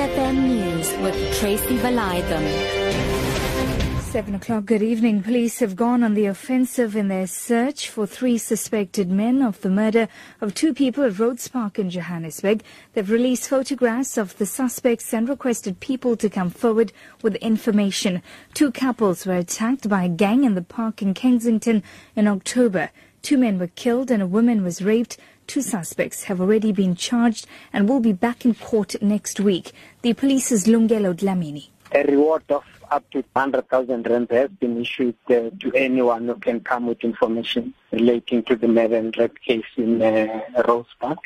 FM News with Tracy Valaydham. 7 o'clock, good evening. Police have gone on the offensive in their search for three suspected men of the murder of two people at Rhodes Park in Johannesburg. They've released photographs of the suspects and requested people to come forward with information. Two couples were attacked by a gang in the park in Kensington in October. Two men were killed and a woman was raped. Two suspects have already been charged and will be back in court next week. The police's Lungelo Dlamini. A reward of up to 100,000 rand has been issued uh, to anyone who can come with information relating to the murder and rape case in uh, Rhodes Park.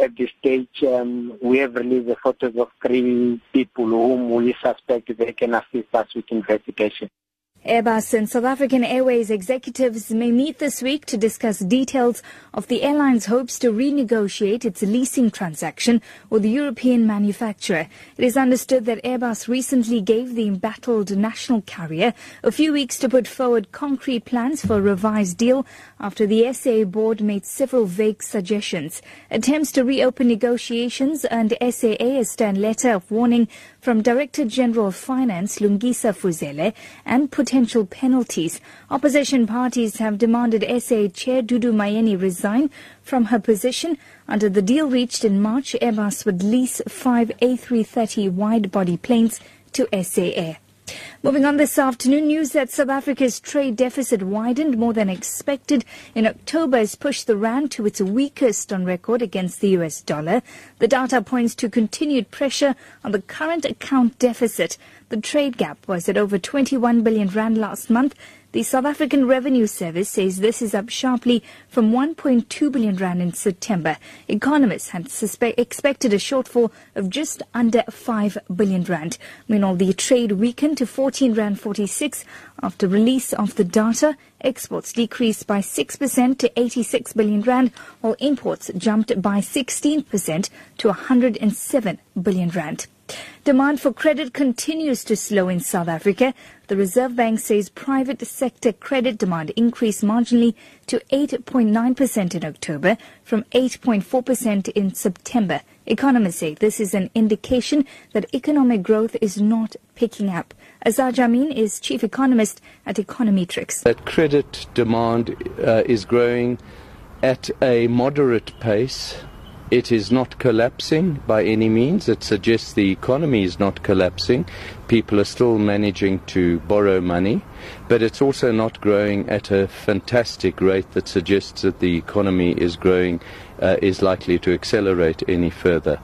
At this stage, um, we have released the photos of three people whom we suspect they can assist us with investigation. Airbus and South African Airways executives may meet this week to discuss details of the airline's hopes to renegotiate its leasing transaction with the European manufacturer. It is understood that Airbus recently gave the embattled national carrier a few weeks to put forward concrete plans for a revised deal after the SAA board made several vague suggestions. Attempts to reopen negotiations earned SAA a stern letter of warning from Director General of Finance Lungisa Fuzele and potential penalties. Opposition parties have demanded SAA Chair Dudu Myeni resign from her position. Under the deal reached in March, Airbus would lease five A330 wide-body planes to SAA. Moving on this afternoon, news that South Africa's trade deficit widened more than expected in October has pushed the rand to its weakest on record against the US dollar. The data points to continued pressure on the current account deficit. The trade gap was at over 21 billion rand last month the South African Revenue Service says this is up sharply from 1.2 billion rand in September. Economists had expected a shortfall of just under 5 billion rand. Meanwhile, the trade weakened to 14 rand 46 after release of the data. Exports decreased by 6% to 86 billion rand, while imports jumped by 16% to 107 billion rand. Demand for credit continues to slow in South Africa. The Reserve Bank says private sector credit demand increased marginally to 8.9% in October from 8.4% in September. Economists say this is an indication that economic growth is not picking up. Azar Jammine is chief economist at Econometrix. That credit demand uh, is growing at a moderate pace it is not collapsing by any means. It suggests the economy is not collapsing. People are still managing to borrow money, but it's also not growing at a fantastic rate that suggests that the economy is growing, uh, is likely to accelerate any further.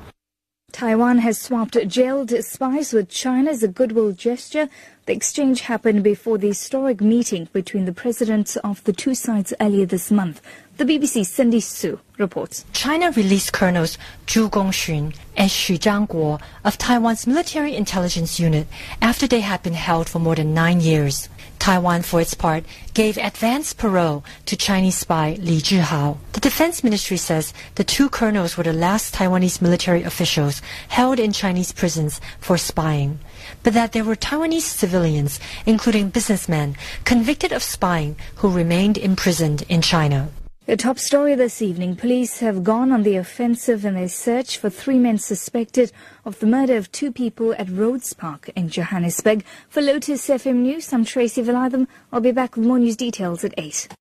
Taiwan has swapped jailed spies with China as a goodwill gesture. The exchange happened before the historic meeting between the presidents of the two sides earlier this month. The BBC's Cindy Sui reports. China released Colonels Zhu Gongxun and Xu Zhangguo of Taiwan's military intelligence unit after they had been held for more than nine years. Taiwan, for its part, gave advance parole to Chinese spy Li Zhihao. The Defense Ministry says the two colonels were the last Taiwanese military officials held in Chinese prisons for spying, but that there were Taiwanese civilians, including businessmen, convicted of spying who remained imprisoned in China. The top story this evening. Police have gone on the offensive in their search for three men suspected of the murder of two people at Rhodes Park in Johannesburg. For Lotus FM News, I'm Tracy Valaydham. I'll be back with more news details at 8.